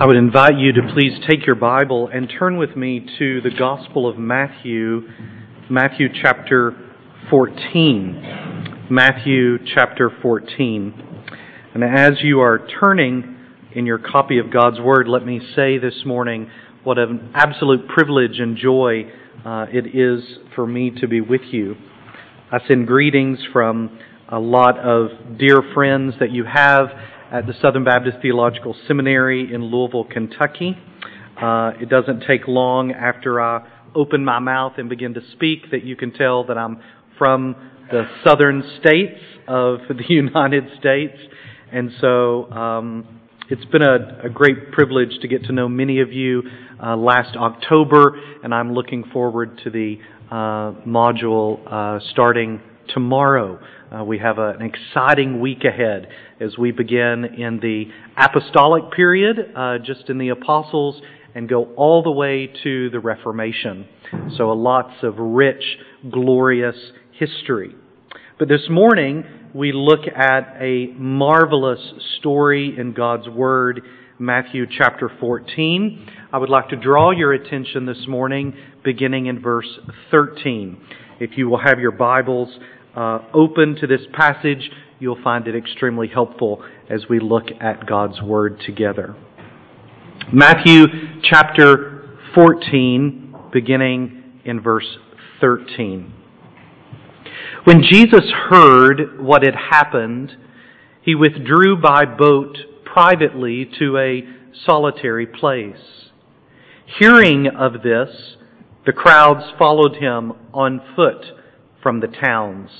I would invite you to please take your Bible and turn with me to the Gospel of Matthew, Matthew chapter 14. Matthew chapter 14. And as you are turning in your copy of God's Word, let me say this morning what an absolute privilege and joy uh, it is for me to be with you. I send greetings from a lot of dear friends that you have at the Southern Baptist Theological Seminary in Louisville, Kentucky. Uh, it doesn't take long after I open my mouth and begin to speak that you can tell that I'm from the southern states of the United States. And so um, it's been a, a, great privilege to get to know many of you uh, last October, and I'm looking forward to the uh, module uh, starting tomorrow. Uh, we have a, an exciting week ahead as we begin in the apostolic period, uh, just in the apostles, and go all the way to the Reformation. So, lots of rich, glorious history. But this morning, we look at a marvelous story in God's Word, Matthew chapter 14. I would like to draw your attention this morning, beginning in verse 13. If you will have your Bibles, uh, open to this passage, you'll find it extremely helpful as we look at God's Word together. Matthew chapter 14, beginning in verse 13. When Jesus heard what had happened, he withdrew by boat privately to a solitary place. Hearing of this, the crowds followed him on foot from the towns.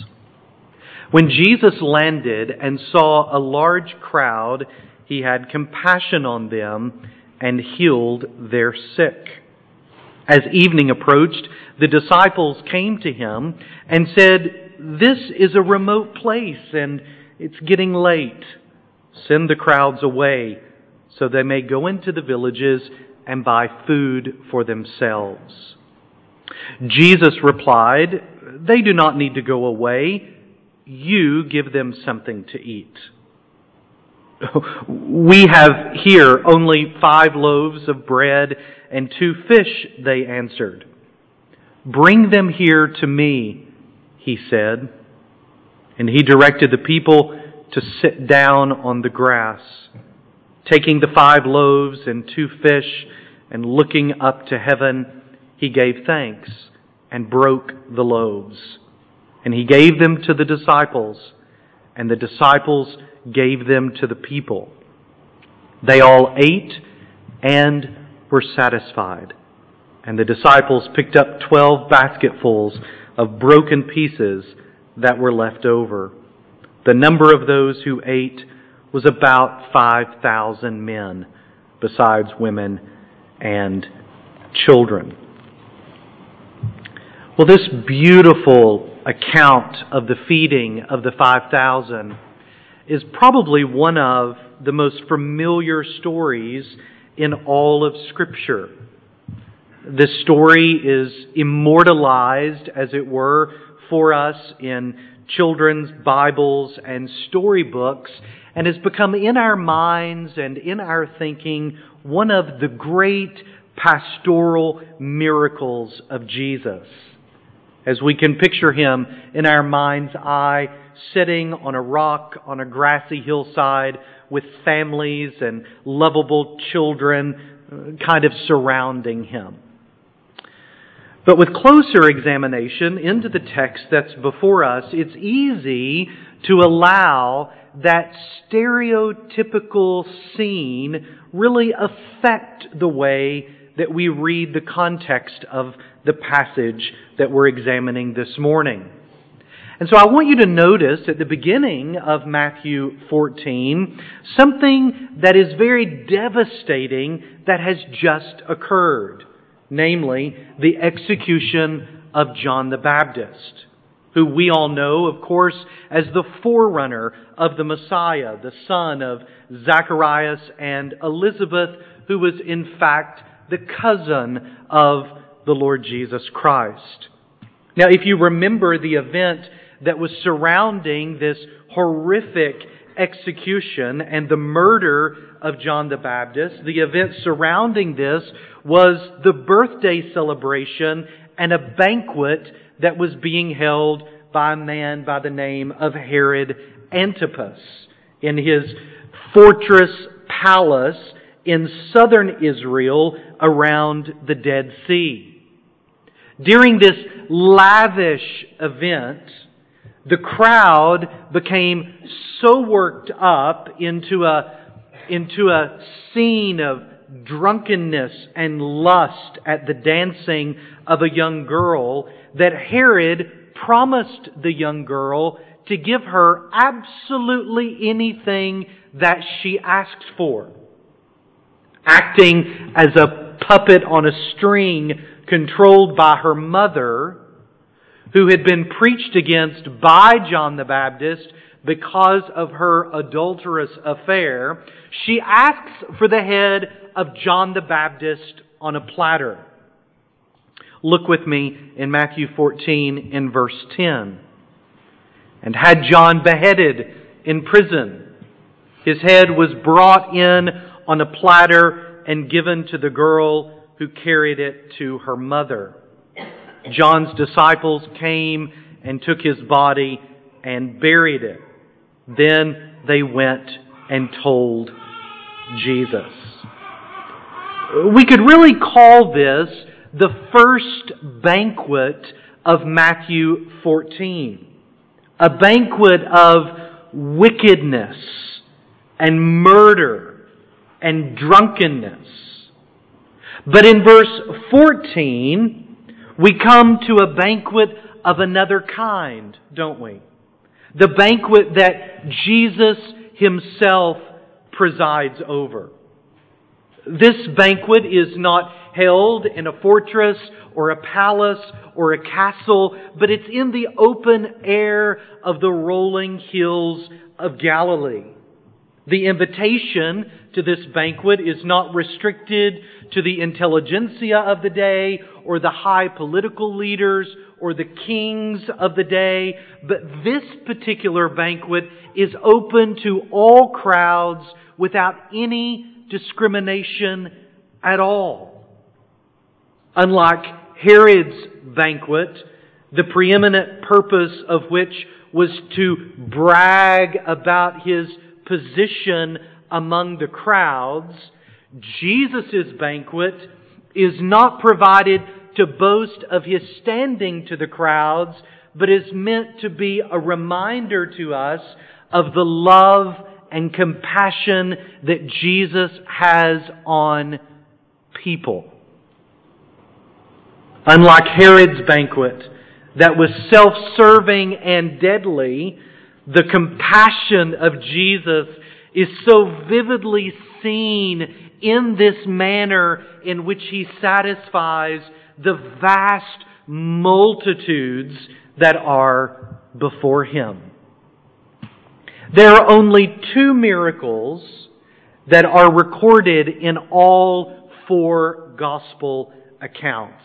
When Jesus landed and saw a large crowd, he had compassion on them and healed their sick. As evening approached, the disciples came to him and said, This is a remote place and it's getting late. Send the crowds away so they may go into the villages and buy food for themselves. Jesus replied, They do not need to go away. You give them something to eat. We have here only five loaves of bread and two fish, they answered. Bring them here to me, he said. And he directed the people to sit down on the grass. Taking the five loaves and two fish and looking up to heaven, he gave thanks and broke the loaves. And he gave them to the disciples, and the disciples gave them to the people. They all ate and were satisfied. And the disciples picked up twelve basketfuls of broken pieces that were left over. The number of those who ate was about 5,000 men, besides women and children. Well, this beautiful account of the feeding of the 5,000 is probably one of the most familiar stories in all of Scripture. This story is immortalized, as it were, for us in children's Bibles and storybooks, and has become in our minds and in our thinking one of the great pastoral miracles of Jesus as we can picture him in our mind's eye sitting on a rock on a grassy hillside with families and lovable children uh, kind of surrounding him. But with closer examination into the text that's before us, it's easy to allow that stereotypical scene really affect the way that we read the context of the passage that we're examining this morning. And so I want you to notice at the beginning of Matthew 14 something that is very devastating that has just occurred. Namely, the execution of John the Baptist, who we all know, of course, as the forerunner of the Messiah, the son of Zacharias and Elizabeth, who was in fact the cousin of the Lord Jesus Christ. Now, if you remember the event that was surrounding this horrific execution and the murder of John the Baptist, the event surrounding this was the birthday celebration and a banquet that was being held by a man by the name of Herod Antipas in his fortress palace in southern Israel around the Dead Sea. During this lavish event, the crowd became so worked up into a, into a scene of drunkenness and lust at the dancing of a young girl that Herod promised the young girl to give her absolutely anything that she asked for. Acting as a puppet on a string controlled by her mother, who had been preached against by John the Baptist because of her adulterous affair, she asks for the head of John the Baptist on a platter. Look with me in Matthew 14 in verse 10. And had John beheaded in prison, his head was brought in on a platter and given to the girl who carried it to her mother. John's disciples came and took his body and buried it. Then they went and told Jesus. We could really call this the first banquet of Matthew 14. A banquet of wickedness and murder and drunkenness. But in verse 14, we come to a banquet of another kind, don't we? The banquet that Jesus himself presides over. This banquet is not held in a fortress or a palace or a castle, but it's in the open air of the rolling hills of Galilee. The invitation to this banquet is not restricted to the intelligentsia of the day or the high political leaders or the kings of the day, but this particular banquet is open to all crowds without any discrimination at all. Unlike Herod's banquet, the preeminent purpose of which was to brag about his position among the crowds, Jesus' banquet is not provided to boast of his standing to the crowds, but is meant to be a reminder to us of the love and compassion that Jesus has on people. Unlike Herod's banquet, that was self-serving and deadly, the compassion of Jesus is so vividly seen in this manner in which he satisfies the vast multitudes that are before him. There are only two miracles that are recorded in all four gospel accounts.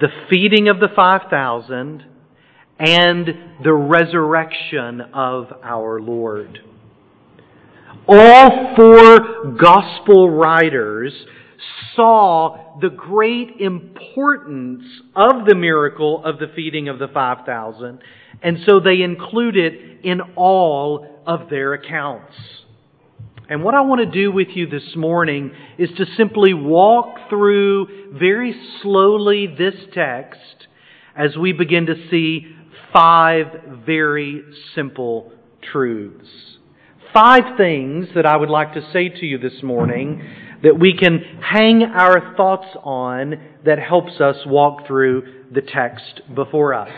The feeding of the 5,000 and the resurrection of our Lord. All four gospel writers saw the great importance of the miracle of the feeding of the 5,000, and so they include it in all of their accounts. And what I want to do with you this morning is to simply walk through very slowly this text as we begin to see five very simple truths. Five things that I would like to say to you this morning that we can hang our thoughts on that helps us walk through the text before us.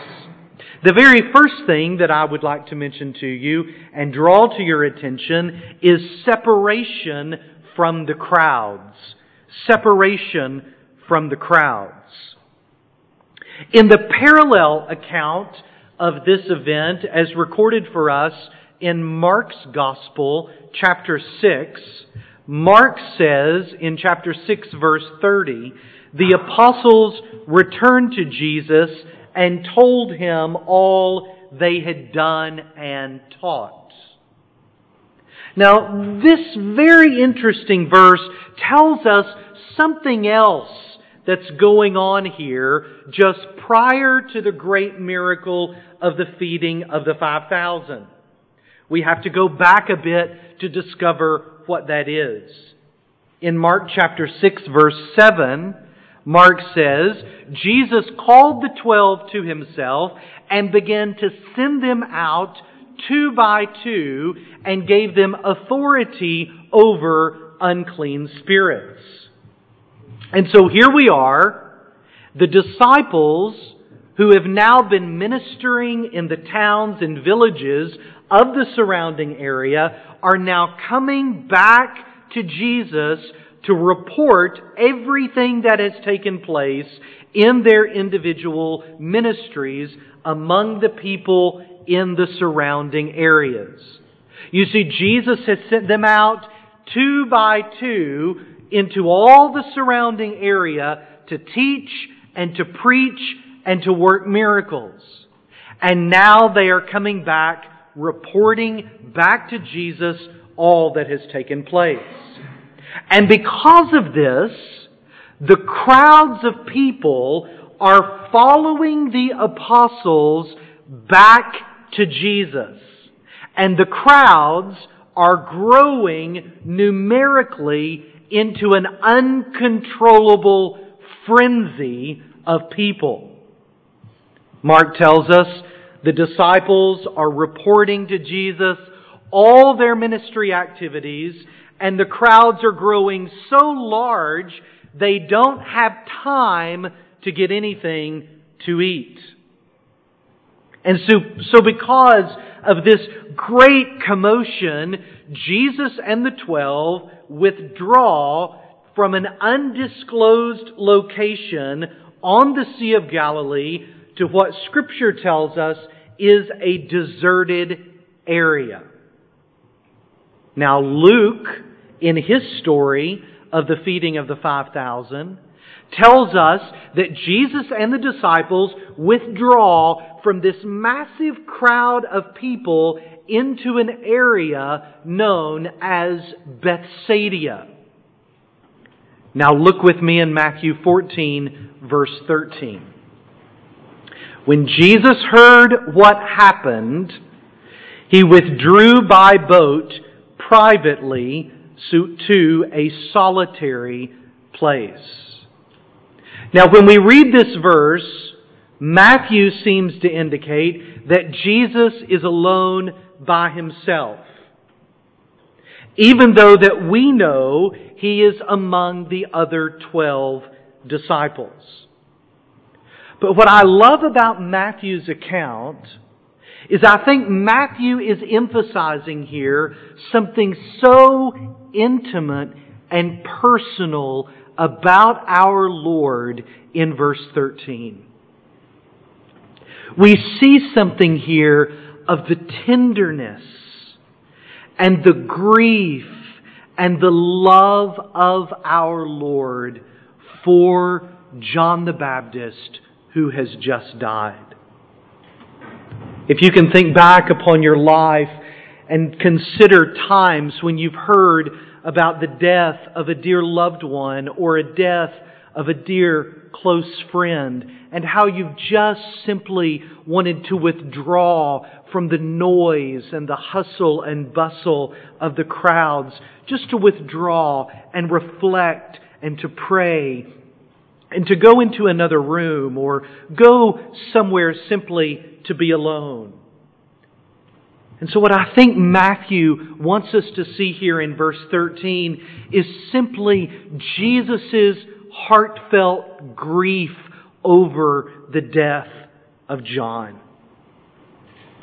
The very first thing that I would like to mention to you and draw to your attention is separation from the crowds. Separation from the crowds. In the parallel account of this event, as recorded for us in Mark's Gospel, chapter 6, Mark says in chapter 6 verse 30, the apostles returned to Jesus and told him all they had done and taught. Now, this very interesting verse tells us something else that's going on here just prior to the great miracle of the feeding of the 5,000. We have to go back a bit to discover what that is. In Mark chapter 6 verse 7, Mark says, Jesus called the twelve to himself and began to send them out two by two and gave them authority over unclean spirits. And so here we are, the disciples who have now been ministering in the towns and villages of the surrounding area are now coming back to Jesus to report everything that has taken place in their individual ministries among the people in the surrounding areas. You see, Jesus has sent them out two by two into all the surrounding area to teach and to preach and to work miracles. And now they are coming back, reporting back to Jesus all that has taken place. And because of this, the crowds of people are following the apostles back to Jesus. And the crowds are growing numerically into an uncontrollable frenzy of people. Mark tells us the disciples are reporting to Jesus all their ministry activities and the crowds are growing so large they don't have time to get anything to eat. And so, so because of this great commotion, Jesus and the twelve withdraw from an undisclosed location on the Sea of Galilee to what Scripture tells us is a deserted area. Now Luke, in his story of the feeding of the 5,000, tells us that Jesus and the disciples withdraw from this massive crowd of people into an area known as Bethsaida. Now look with me in Matthew 14 verse 13. When Jesus heard what happened, he withdrew by boat privately to a solitary place. Now, when we read this verse, Matthew seems to indicate that Jesus is alone by himself. Even though that we know he is among the other twelve disciples. But what I love about Matthew's account is I think Matthew is emphasizing here something so intimate and personal about our Lord in verse 13. We see something here of the tenderness and the grief and the love of our Lord for John the Baptist who has just died. If you can think back upon your life and consider times when you've heard about the death of a dear loved one or a death of a dear close friend and how you've just simply wanted to withdraw from the noise and the hustle and bustle of the crowds, just to withdraw and reflect and to pray and to go into another room or go somewhere simply to be alone. And so, what I think Matthew wants us to see here in verse 13 is simply Jesus' heartfelt grief over the death of John.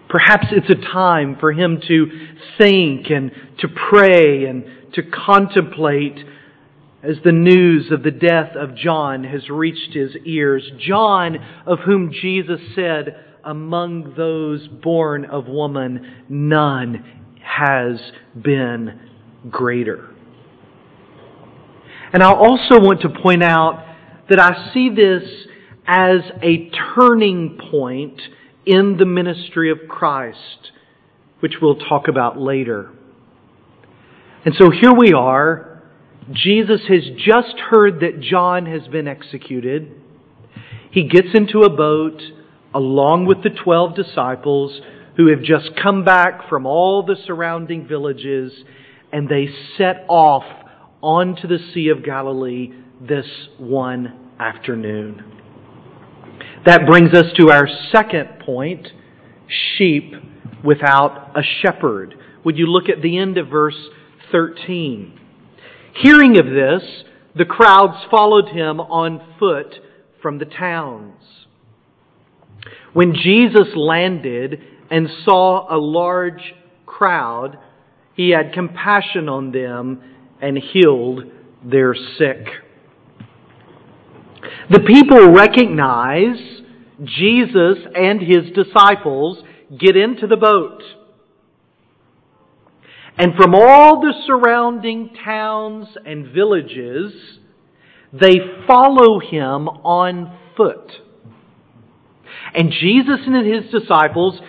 Perhaps it's a time for him to think and to pray and to contemplate as the news of the death of John has reached his ears. John, of whom Jesus said, among those born of woman, none has been greater. And I also want to point out that I see this as a turning point in the ministry of Christ, which we'll talk about later. And so here we are. Jesus has just heard that John has been executed. He gets into a boat along with the twelve disciples who have just come back from all the surrounding villages and they set off onto the Sea of Galilee this one afternoon. That brings us to our second point sheep without a shepherd. Would you look at the end of verse 13? Hearing of this, the crowds followed him on foot from the towns. When Jesus landed and saw a large crowd, he had compassion on them and healed their sick. The people recognize Jesus and his disciples get into the boat. And from all the surrounding towns and villages, they follow him on foot. And Jesus and his disciples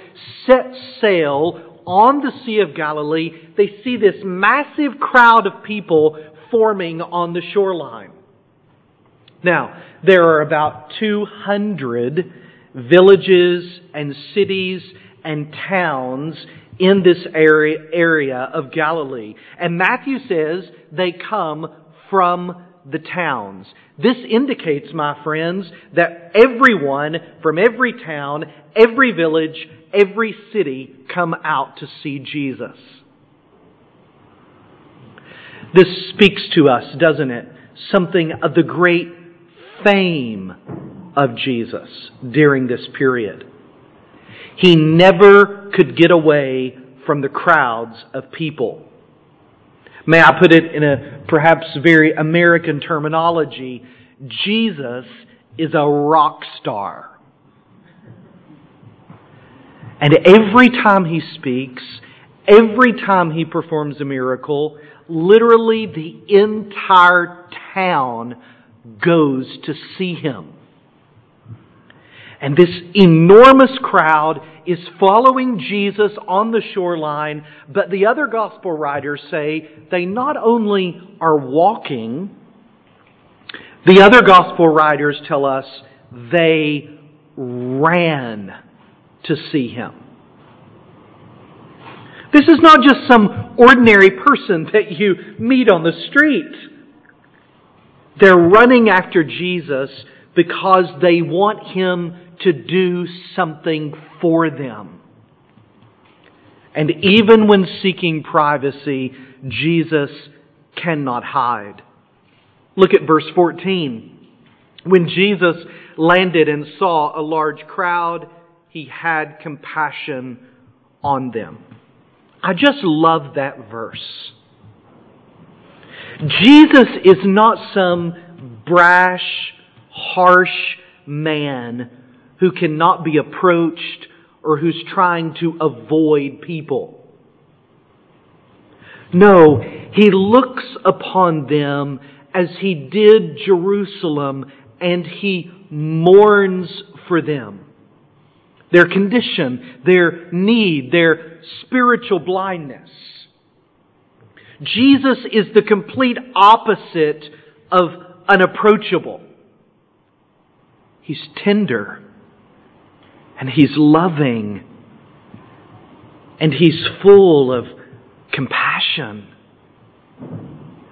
set sail on the Sea of Galilee. They see this massive crowd of people forming on the shoreline. Now, there are about 200 villages and cities and towns in this area, area of Galilee. And Matthew says they come from the towns. This indicates, my friends, that everyone from every town, every village, every city come out to see Jesus. This speaks to us, doesn't it? Something of the great fame of Jesus during this period. He never could get away from the crowds of people. May I put it in a perhaps very American terminology? Jesus is a rock star. And every time he speaks, every time he performs a miracle, literally the entire town goes to see him. And this enormous crowd is following Jesus on the shoreline, but the other gospel writers say they not only are walking, the other gospel writers tell us they ran to see him. This is not just some ordinary person that you meet on the street. They're running after Jesus because they want him to do something for them. And even when seeking privacy, Jesus cannot hide. Look at verse 14. When Jesus landed and saw a large crowd, he had compassion on them. I just love that verse. Jesus is not some brash, harsh man who cannot be approached or who's trying to avoid people. No, he looks upon them as he did Jerusalem and he mourns for them. Their condition, their need, their spiritual blindness. Jesus is the complete opposite of unapproachable. He's tender and He's loving and He's full of compassion.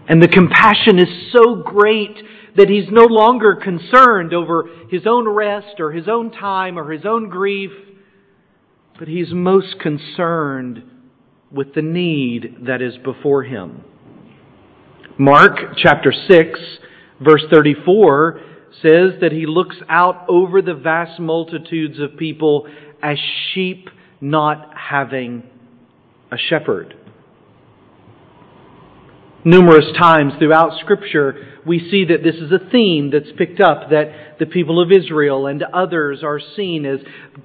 And the compassion is so great that He's no longer concerned over His own rest or His own time or His own grief, but He's most concerned with the need that is before Him. Mark chapter 6 verse 34 says that he looks out over the vast multitudes of people as sheep not having a shepherd. Numerous times throughout Scripture, we see that this is a theme that's picked up, that the people of Israel and others are seen as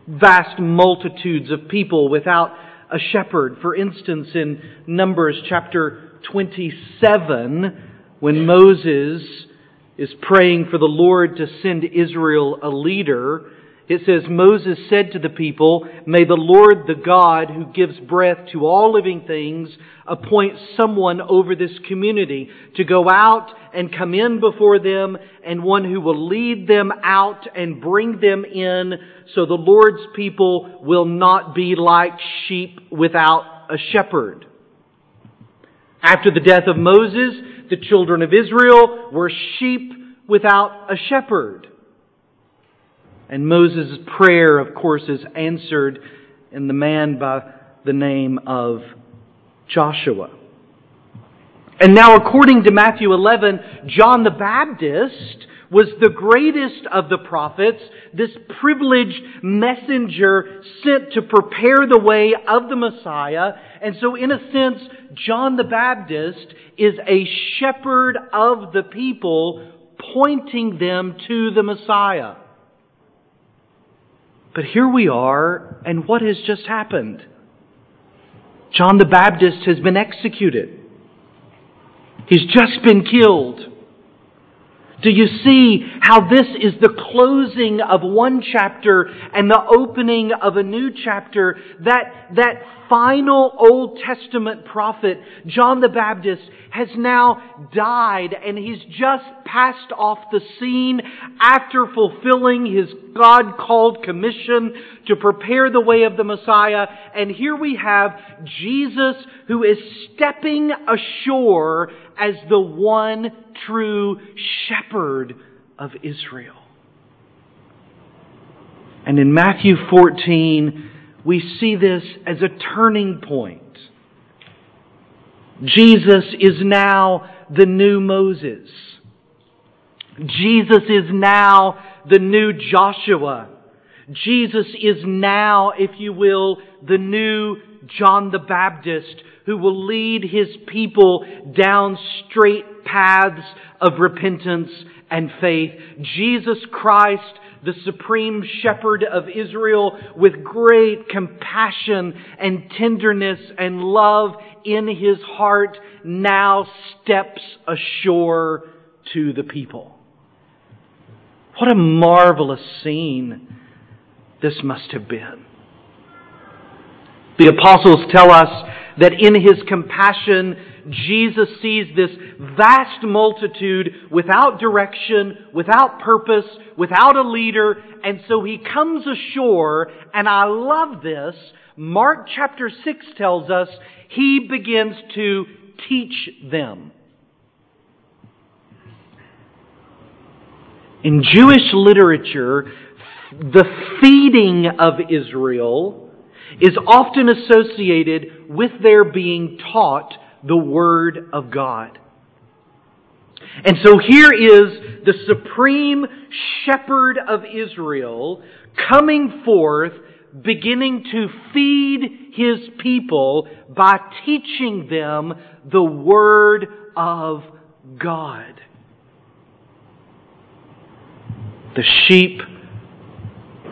vast multitudes of people without a shepherd. For instance, in Numbers chapter 27, when Moses is praying for the Lord to send Israel a leader, It says, Moses said to the people, May the Lord, the God who gives breath to all living things, appoint someone over this community to go out and come in before them, and one who will lead them out and bring them in, so the Lord's people will not be like sheep without a shepherd. After the death of Moses, the children of Israel were sheep without a shepherd. And Moses' prayer, of course, is answered in the man by the name of Joshua. And now, according to Matthew 11, John the Baptist was the greatest of the prophets, this privileged messenger sent to prepare the way of the Messiah. And so, in a sense, John the Baptist is a shepherd of the people, pointing them to the Messiah. But here we are, and what has just happened? John the Baptist has been executed. He's just been killed. Do you see how this is the closing of one chapter and the opening of a new chapter? That, that final Old Testament prophet, John the Baptist, has now died and he's just passed off the scene after fulfilling his God called commission to prepare the way of the Messiah. And here we have Jesus who is stepping ashore as the one true shepherd of Israel. And in Matthew 14, we see this as a turning point. Jesus is now the new Moses. Jesus is now the new Joshua. Jesus is now, if you will, the new John the Baptist who will lead his people down straight paths of repentance and faith. Jesus Christ the supreme shepherd of Israel with great compassion and tenderness and love in his heart now steps ashore to the people. What a marvelous scene this must have been. The apostles tell us that in his compassion, Jesus sees this vast multitude without direction, without purpose, without a leader, and so he comes ashore, and I love this. Mark chapter 6 tells us he begins to teach them. In Jewish literature, the feeding of Israel is often associated with their being taught the Word of God. And so here is the supreme shepherd of Israel coming forth, beginning to feed his people by teaching them the Word of God. The sheep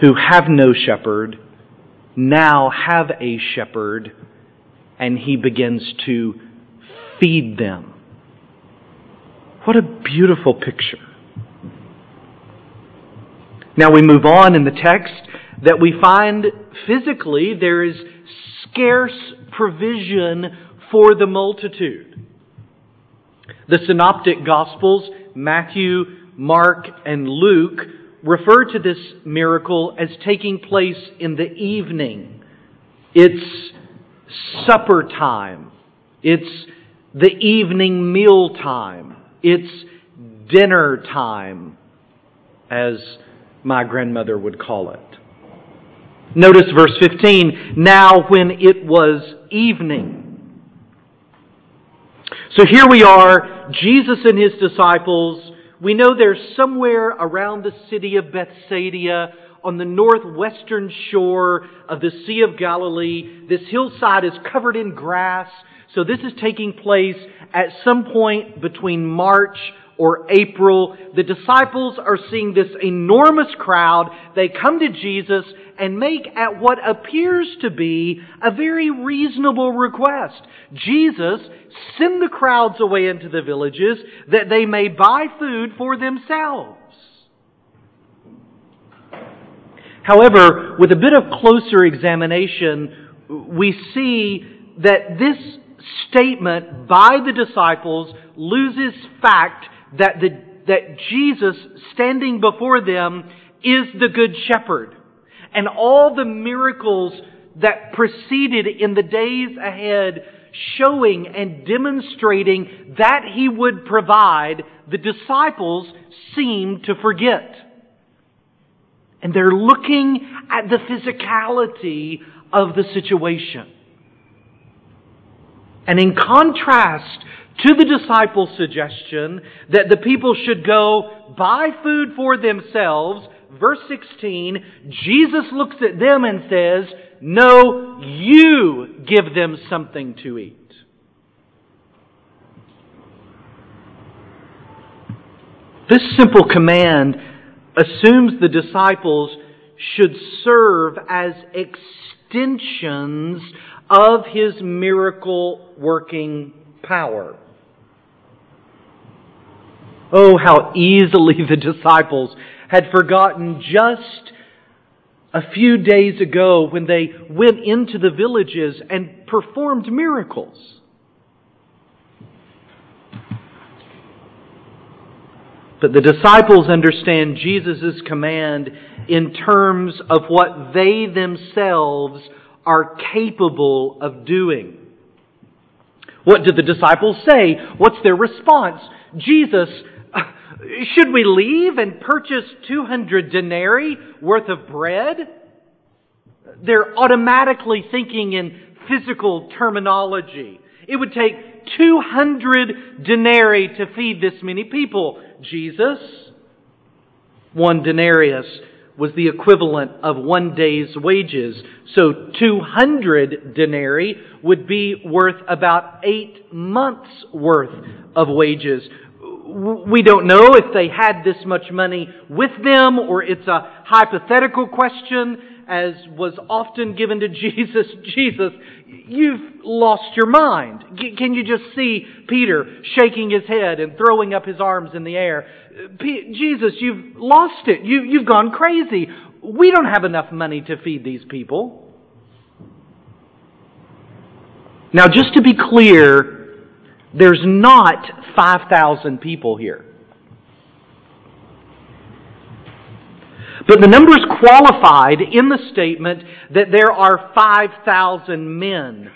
who have no shepherd now have a shepherd, and he begins to feed them. What a beautiful picture. Now we move on in the text that we find physically there is scarce provision for the multitude. The synoptic gospels, Matthew, Mark, and Luke, refer to this miracle as taking place in the evening. It's supper time. It's the evening meal time. It's dinner time, as my grandmother would call it. Notice verse 15. Now when it was evening. So here we are, Jesus and his disciples. We know they're somewhere around the city of Bethsaida on the northwestern shore of the Sea of Galilee. This hillside is covered in grass. So this is taking place at some point between March or April. The disciples are seeing this enormous crowd. They come to Jesus and make at what appears to be a very reasonable request. Jesus, send the crowds away into the villages that they may buy food for themselves. However, with a bit of closer examination, we see that this statement by the disciples loses fact that, the, that Jesus standing before them is the Good Shepherd. And all the miracles that proceeded in the days ahead showing and demonstrating that He would provide, the disciples seem to forget. And they're looking at the physicality of the situation. And in contrast to the disciples' suggestion that the people should go buy food for themselves, verse 16, Jesus looks at them and says, No, you give them something to eat. This simple command assumes the disciples should serve as extensions of his miracle working power. Oh, how easily the disciples had forgotten just a few days ago when they went into the villages and performed miracles. But the disciples understand Jesus' command in terms of what they themselves are capable of doing. What did the disciples say? What's their response? Jesus, should we leave and purchase 200 denarii worth of bread? They're automatically thinking in physical terminology. It would take 200 denarii to feed this many people. Jesus, one denarius was the equivalent of one day's wages. So 200 denarii would be worth about eight months worth of wages. We don't know if they had this much money with them or it's a hypothetical question as was often given to Jesus. Jesus, you've lost your mind. Can you just see Peter shaking his head and throwing up his arms in the air? Jesus, you've lost it. You, you've gone crazy. We don't have enough money to feed these people. Now, just to be clear, there's not 5,000 people here. But the number is qualified in the statement that there are 5,000 men.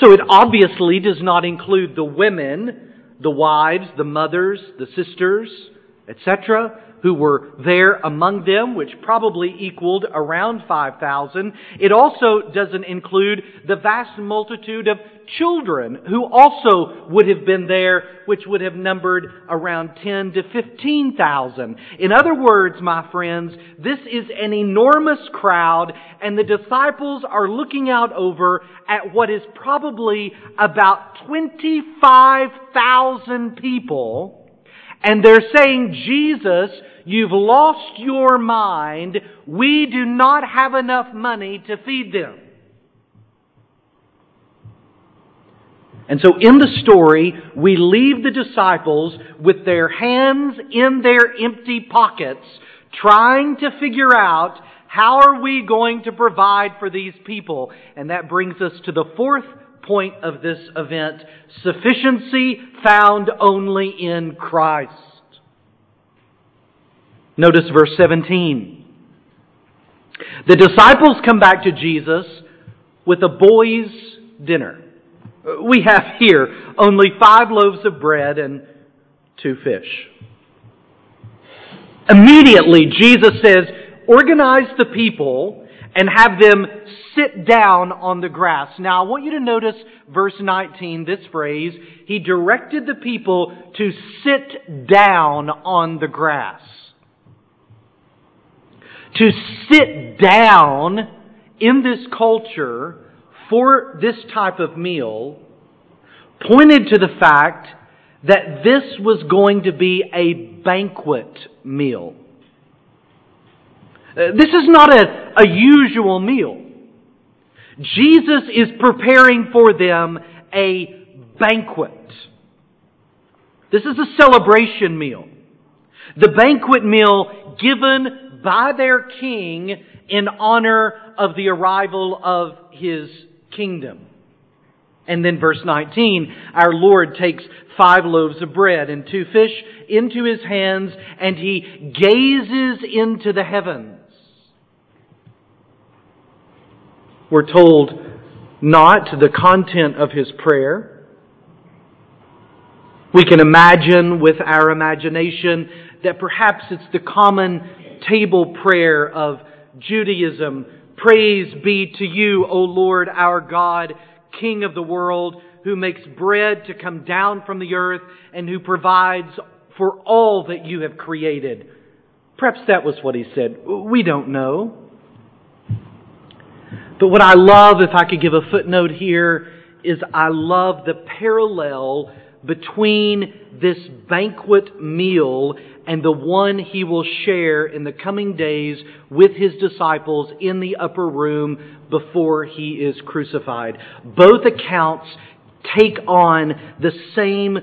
So it obviously does not include the women, the wives, the mothers, the sisters, etc who were there among them, which probably equaled around 5,000. It also doesn't include the vast multitude of children who also would have been there, which would have numbered around 10 to 15,000. In other words, my friends, this is an enormous crowd and the disciples are looking out over at what is probably about 25,000 people and they're saying, Jesus, you've lost your mind. We do not have enough money to feed them. And so in the story, we leave the disciples with their hands in their empty pockets, trying to figure out how are we going to provide for these people. And that brings us to the fourth point of this event sufficiency found only in Christ. Notice verse 17. The disciples come back to Jesus with a boy's dinner. We have here only five loaves of bread and two fish. Immediately, Jesus says, organize the people and have them sit down on the grass. Now, I want you to notice verse 19, this phrase. He directed the people to sit down on the grass. To sit down in this culture for this type of meal pointed to the fact that this was going to be a banquet meal. Uh, this is not a, a usual meal. Jesus is preparing for them a banquet. This is a celebration meal. The banquet meal given by their king in honor of the arrival of his kingdom. And then verse 19, our Lord takes five loaves of bread and two fish into his hands and he gazes into the heavens. We're told not the content of his prayer. We can imagine with our imagination that perhaps it's the common table prayer of Judaism. Praise be to you, O Lord our God, King of the world, who makes bread to come down from the earth and who provides for all that you have created. Perhaps that was what he said. We don't know. But what I love, if I could give a footnote here, is I love the parallel between this banquet meal and the one he will share in the coming days with his disciples in the upper room before he is crucified. Both accounts take on the same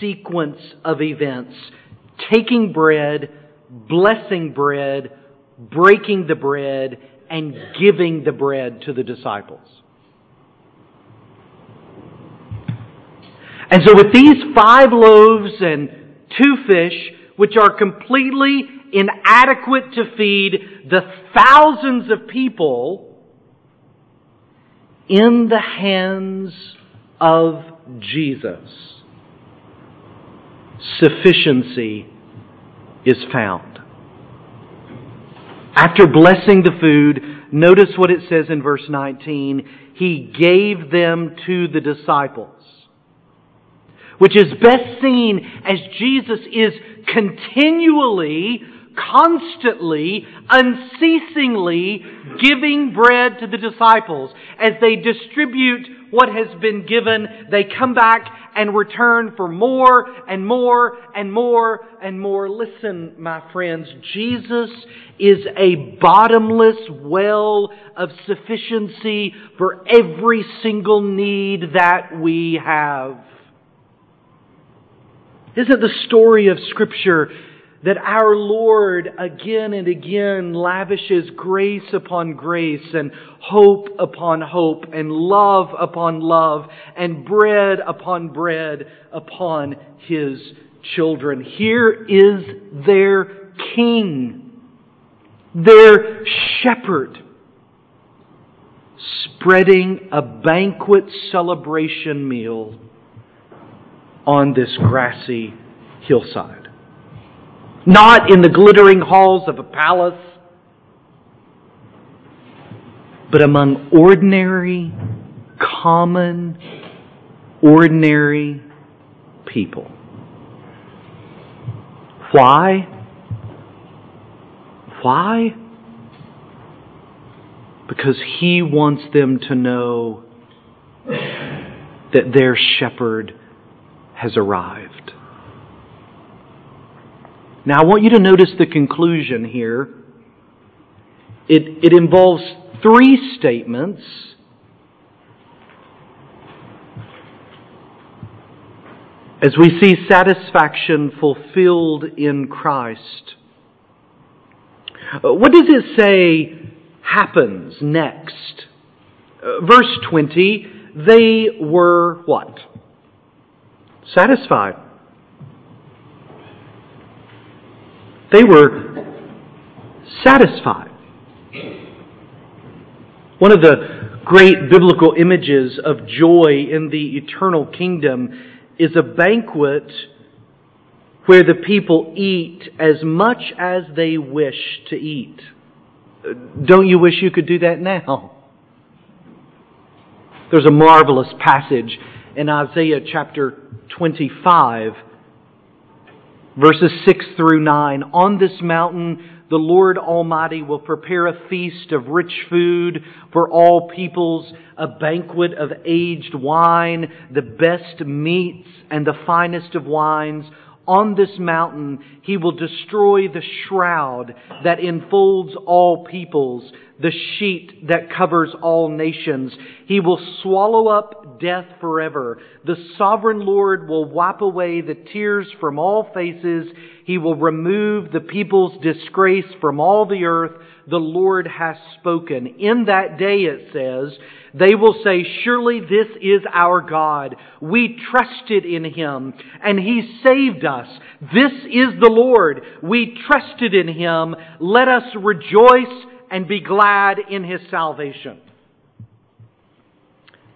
sequence of events. Taking bread, blessing bread, breaking the bread, and giving the bread to the disciples. And so with these five loaves and two fish, which are completely inadequate to feed the thousands of people, in the hands of Jesus, sufficiency is found. After blessing the food, notice what it says in verse 19. He gave them to the disciples. Which is best seen as Jesus is continually, constantly, unceasingly giving bread to the disciples. As they distribute what has been given, they come back and return for more and more and more and more. Listen, my friends, Jesus is a bottomless well of sufficiency for every single need that we have. Isn't the story of Scripture that our Lord again and again lavishes grace upon grace and hope upon hope and love upon love and bread upon bread upon His children. Here is their King, their shepherd, spreading a banquet celebration meal on this grassy hillside. Not in the glittering halls of a palace, but among ordinary, common, ordinary people. Why? Why? Because he wants them to know that their shepherd has arrived. Now, I want you to notice the conclusion here. It, it involves three statements. As we see satisfaction fulfilled in Christ. What does it say happens next? Uh, verse 20, they were what? Satisfied. They were satisfied. One of the great biblical images of joy in the eternal kingdom is a banquet where the people eat as much as they wish to eat. Don't you wish you could do that now? There's a marvelous passage in Isaiah chapter 25 Verses 6 through 9. On this mountain, the Lord Almighty will prepare a feast of rich food for all peoples, a banquet of aged wine, the best meats and the finest of wines. On this mountain, he will destroy the shroud that enfolds all peoples, the sheet that covers all nations. He will swallow up death forever. The sovereign Lord will wipe away the tears from all faces. He will remove the people's disgrace from all the earth. The Lord has spoken. In that day, it says, they will say, surely this is our God. We trusted in Him and He saved us. This is the Lord. We trusted in Him. Let us rejoice and be glad in his salvation.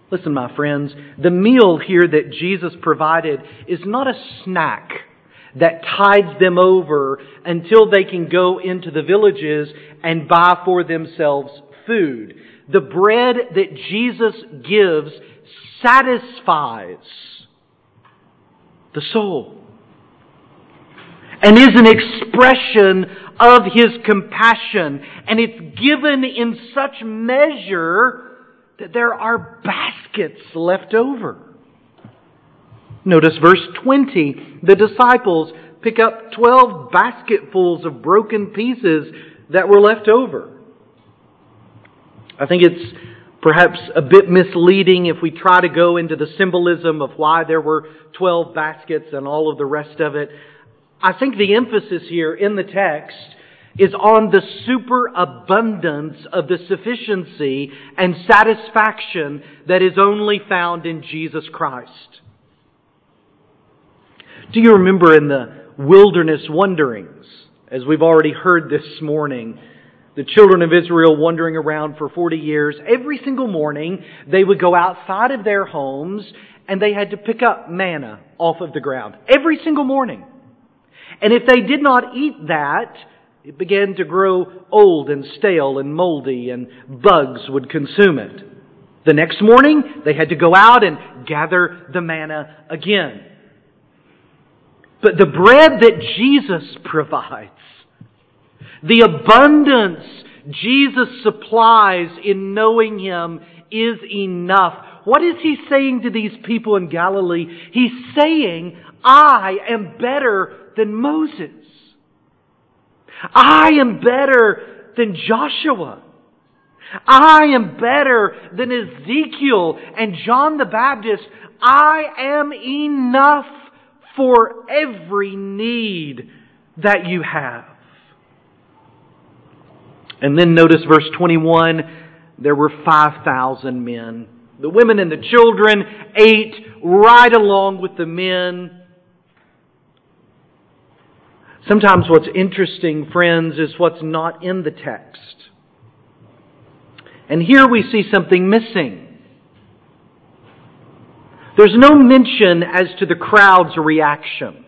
Listen, my friends, the meal here that Jesus provided is not a snack that tides them over until they can go into the villages and buy for themselves food. The bread that Jesus gives satisfies the soul and is an expression of His compassion. And it's given in such measure that there are baskets left over. Notice verse 20. The disciples pick up 12 basketfuls of broken pieces that were left over. I think it's perhaps a bit misleading if we try to go into the symbolism of why there were 12 baskets and all of the rest of it. I think the emphasis here in the text is on the superabundance of the sufficiency and satisfaction that is only found in Jesus Christ. Do you remember in the wilderness wanderings, as we've already heard this morning, the children of Israel wandering around for 40 years, every single morning they would go outside of their homes and they had to pick up manna off of the ground. Every single morning. And if they did not eat that, it began to grow old and stale and moldy, and bugs would consume it. The next morning, they had to go out and gather the manna again. But the bread that Jesus provides, the abundance Jesus supplies in knowing Him is enough. What is He saying to these people in Galilee? He's saying, I am better than Moses. I am better than Joshua. I am better than Ezekiel and John the Baptist. I am enough for every need that you have. And then notice verse 21 there were 5,000 men. The women and the children ate right along with the men. Sometimes what's interesting, friends, is what's not in the text. And here we see something missing. There's no mention as to the crowd's reaction.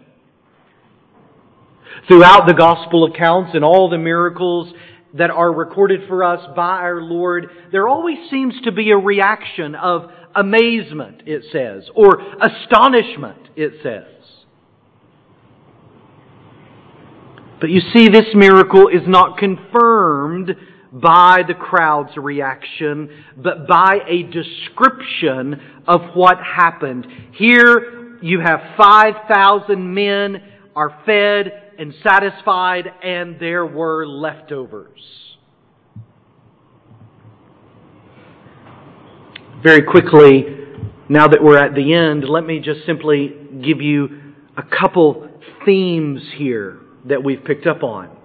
Throughout the gospel accounts and all the miracles that are recorded for us by our Lord, there always seems to be a reaction of amazement, it says, or astonishment, it says. But you see, this miracle is not confirmed by the crowd's reaction, but by a description of what happened. Here you have 5,000 men are fed and satisfied, and there were leftovers. Very quickly, now that we're at the end, let me just simply give you a couple themes here that we've picked up on.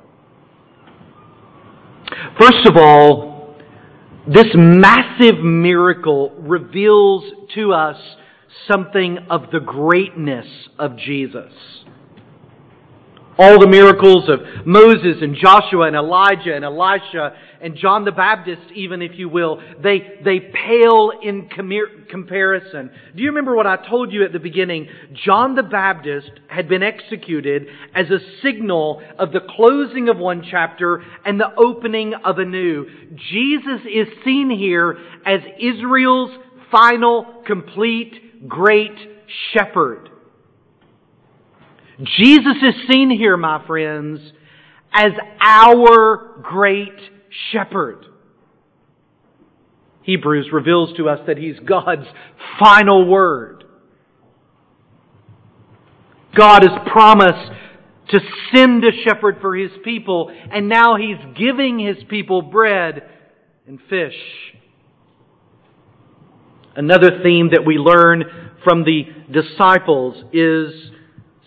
First of all, this massive miracle reveals to us something of the greatness of Jesus. All the miracles of Moses and Joshua and Elijah and Elisha and John the Baptist, even if you will, they, they pale in comparison. Do you remember what I told you at the beginning? John the Baptist had been executed as a signal of the closing of one chapter and the opening of a new. Jesus is seen here as Israel's final, complete, great shepherd. Jesus is seen here, my friends, as our great shepherd. Hebrews reveals to us that He's God's final word. God has promised to send a shepherd for His people, and now He's giving His people bread and fish. Another theme that we learn from the disciples is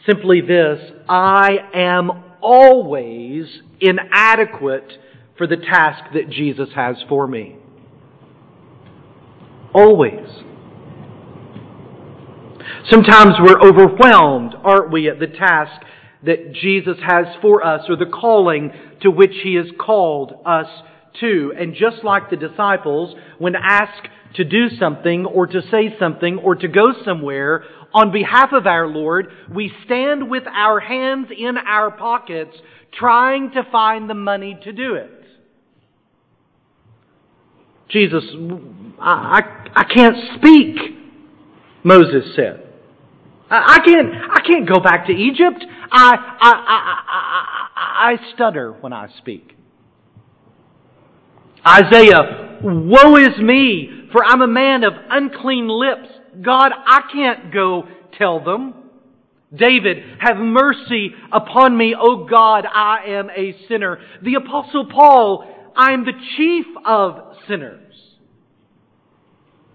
simply this I am always inadequate for the task that Jesus has for me. Always. Sometimes we're overwhelmed, aren't we, at the task that Jesus has for us or the calling to which He has called us to. And just like the disciples, when asked to do something or to say something or to go somewhere on behalf of our Lord, we stand with our hands in our pockets trying to find the money to do it. Jesus, I, I, I can't speak, Moses said. I, I can't, I can't go back to Egypt. I, I, I, I, I stutter when I speak. Isaiah, woe is me, for I'm a man of unclean lips. God, I can't go tell them. David, have mercy upon me, O God, I am a sinner. The apostle Paul, I am the chief of sinners.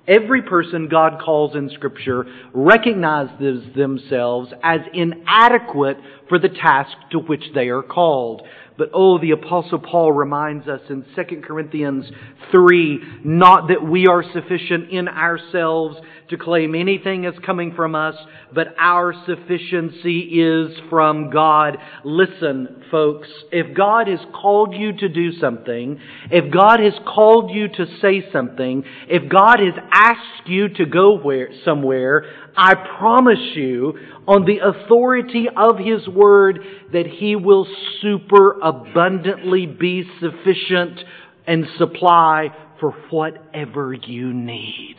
Every person God calls in Scripture recognizes themselves as inadequate for the task to which they are called. But oh, the apostle Paul reminds us in 2 Corinthians 3, not that we are sufficient in ourselves to claim anything as coming from us, but our sufficiency is from God. Listen, folks, if God has called you to do something, if God has called you to say something, if God has asked you to go where, somewhere, I promise you, on the authority of His Word, that He will super abundantly be sufficient and supply for whatever you need.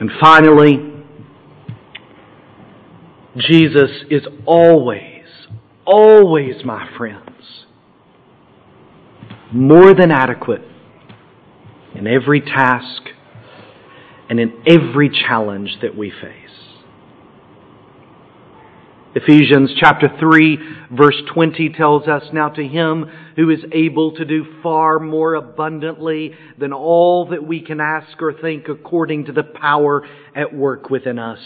And finally, Jesus is always, always, my friends, more than adequate in every task and in every challenge that we face. Ephesians chapter 3 verse 20 tells us, Now to him who is able to do far more abundantly than all that we can ask or think according to the power at work within us.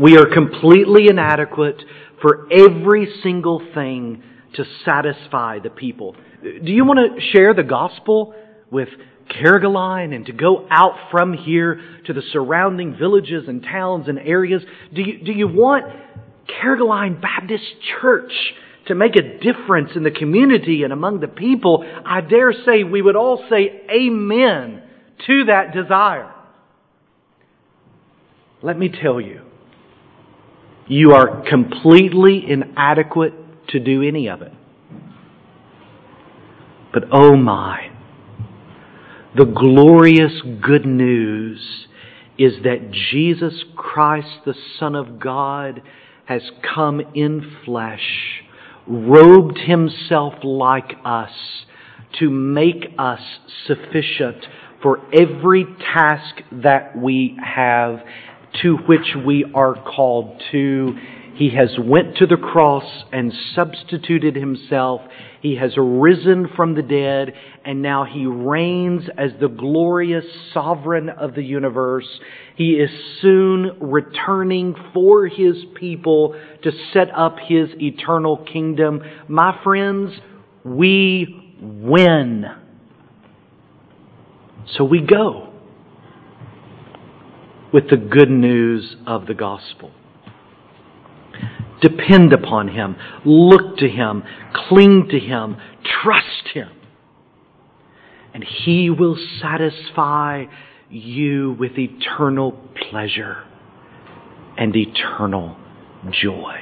We are completely inadequate for every single thing to satisfy the people. Do you want to share the gospel with Carrigaline and to go out from here to the surrounding villages and towns and areas? Do you, do you want Carrigaline Baptist Church to make a difference in the community and among the people? I dare say we would all say amen to that desire. Let me tell you, you are completely inadequate to do any of it. But oh my, the glorious good news is that Jesus Christ, the Son of God, has come in flesh, robed himself like us to make us sufficient for every task that we have to which we are called to. He has went to the cross and substituted himself. He has risen from the dead and now he reigns as the glorious sovereign of the universe. He is soon returning for his people to set up his eternal kingdom. My friends, we win. So we go with the good news of the gospel. Depend upon Him. Look to Him. Cling to Him. Trust Him. And He will satisfy you with eternal pleasure and eternal joy.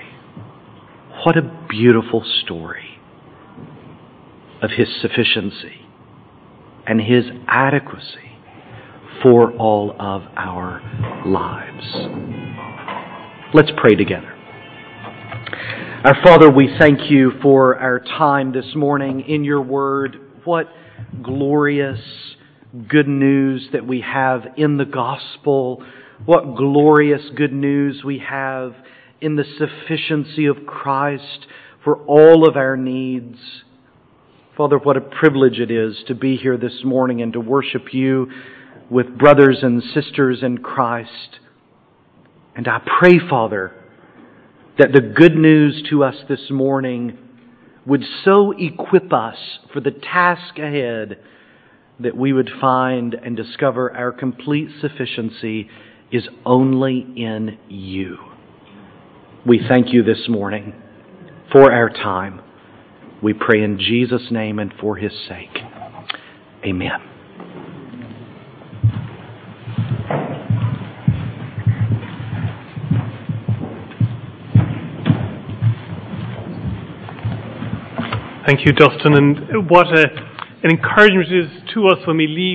What a beautiful story of His sufficiency and His adequacy for all of our lives. Let's pray together. Our Father, we thank you for our time this morning in your word. What glorious good news that we have in the gospel. What glorious good news we have in the sufficiency of Christ for all of our needs. Father, what a privilege it is to be here this morning and to worship you with brothers and sisters in Christ. And I pray, Father, that the good news to us this morning would so equip us for the task ahead that we would find and discover our complete sufficiency is only in you. We thank you this morning for our time. We pray in Jesus' name and for his sake. Amen. Thank you, Dustin. And what a, an encouragement it is to us when we leave